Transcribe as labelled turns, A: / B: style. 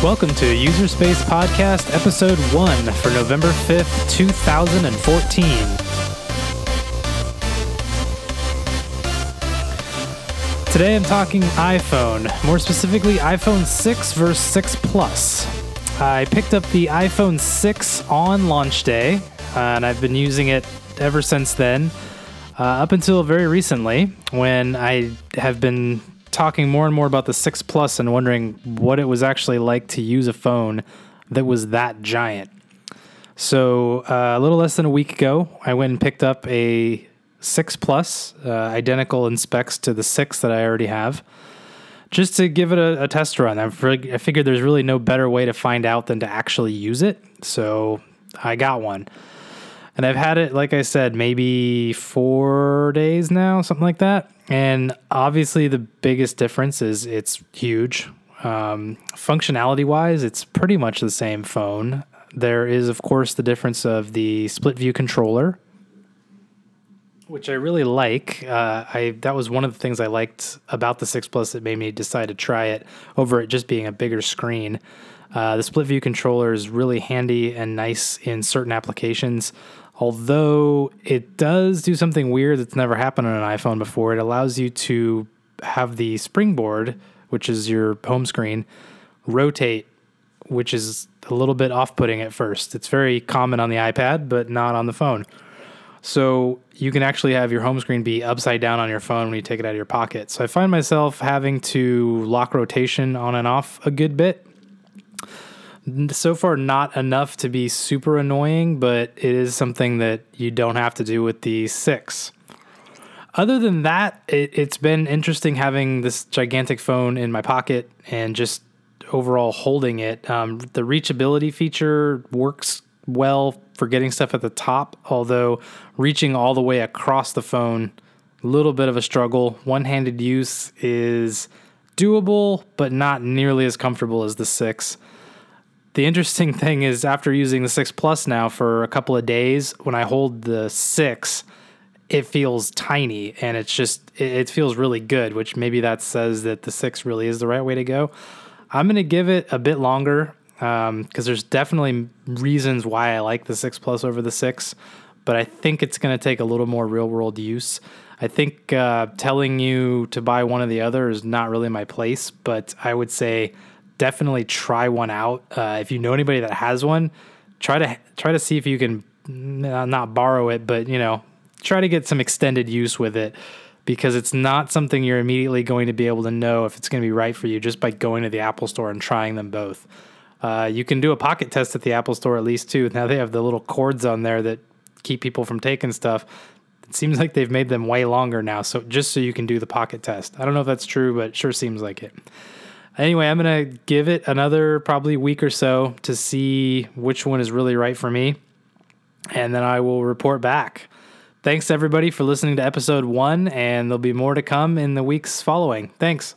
A: Welcome to User Space Podcast, Episode 1 for November 5th, 2014. Today I'm talking iPhone, more specifically iPhone 6 versus 6 Plus. I picked up the iPhone 6 on launch day, and I've been using it ever since then, uh, up until very recently when I have been talking more and more about the 6 Plus and wondering what it was actually like to use a phone that was that giant. So, uh, a little less than a week ago, I went and picked up a 6 Plus, uh, identical in specs to the 6 that I already have, just to give it a, a test run. I figured there's really no better way to find out than to actually use it. So, I got one. And I've had it, like I said, maybe four days now, something like that. And obviously, the biggest difference is it's huge. Um, functionality wise, it's pretty much the same phone. There is, of course, the difference of the split view controller, which I really like. Uh, I that was one of the things I liked about the Six Plus that made me decide to try it over it just being a bigger screen. Uh, the split view controller is really handy and nice in certain applications. Although it does do something weird that's never happened on an iPhone before, it allows you to have the springboard, which is your home screen, rotate, which is a little bit off putting at first. It's very common on the iPad, but not on the phone. So you can actually have your home screen be upside down on your phone when you take it out of your pocket. So I find myself having to lock rotation on and off a good bit so far not enough to be super annoying, but it is something that you don't have to do with the six. Other than that, it, has been interesting having this gigantic phone in my pocket and just overall holding it. Um, the reachability feature works well for getting stuff at the top, although reaching all the way across the phone, a little bit of a struggle. One handed use is doable, but not nearly as comfortable as the six. The interesting thing is, after using the 6 Plus now for a couple of days, when I hold the 6, it feels tiny and it's just, it, feels really good, which maybe that says that the 6 really is the right way to go. I'm to give it a bit longer because um, there's definitely reasons why I like the 6 Plus over the 6, but I think it's to take a little more real world use. I think uh, telling you to buy one or the other is not really my place, but I would say definitely try one out. Uh, if you know anybody that has one, try to try to see if you can not borrow it, but you know, try to get some extended use with it because it's not something you're immediately going to be able to know if it's going to be right for you just by going to the Apple Store and trying them both. Uh, you can do a pocket test at the Apple Store at least too. Now they have the little cords on there that keep people from taking stuff. It seems like they've made them way longer now, so just so you can do the pocket test. I don't know if that's true, but sure seems like it. Anyway, I'm going to give it another probably week or so to see which one is really right for me. And then I will report back. Thanks everybody for listening to episode one, and there'll be more to come in the weeks following. Thanks.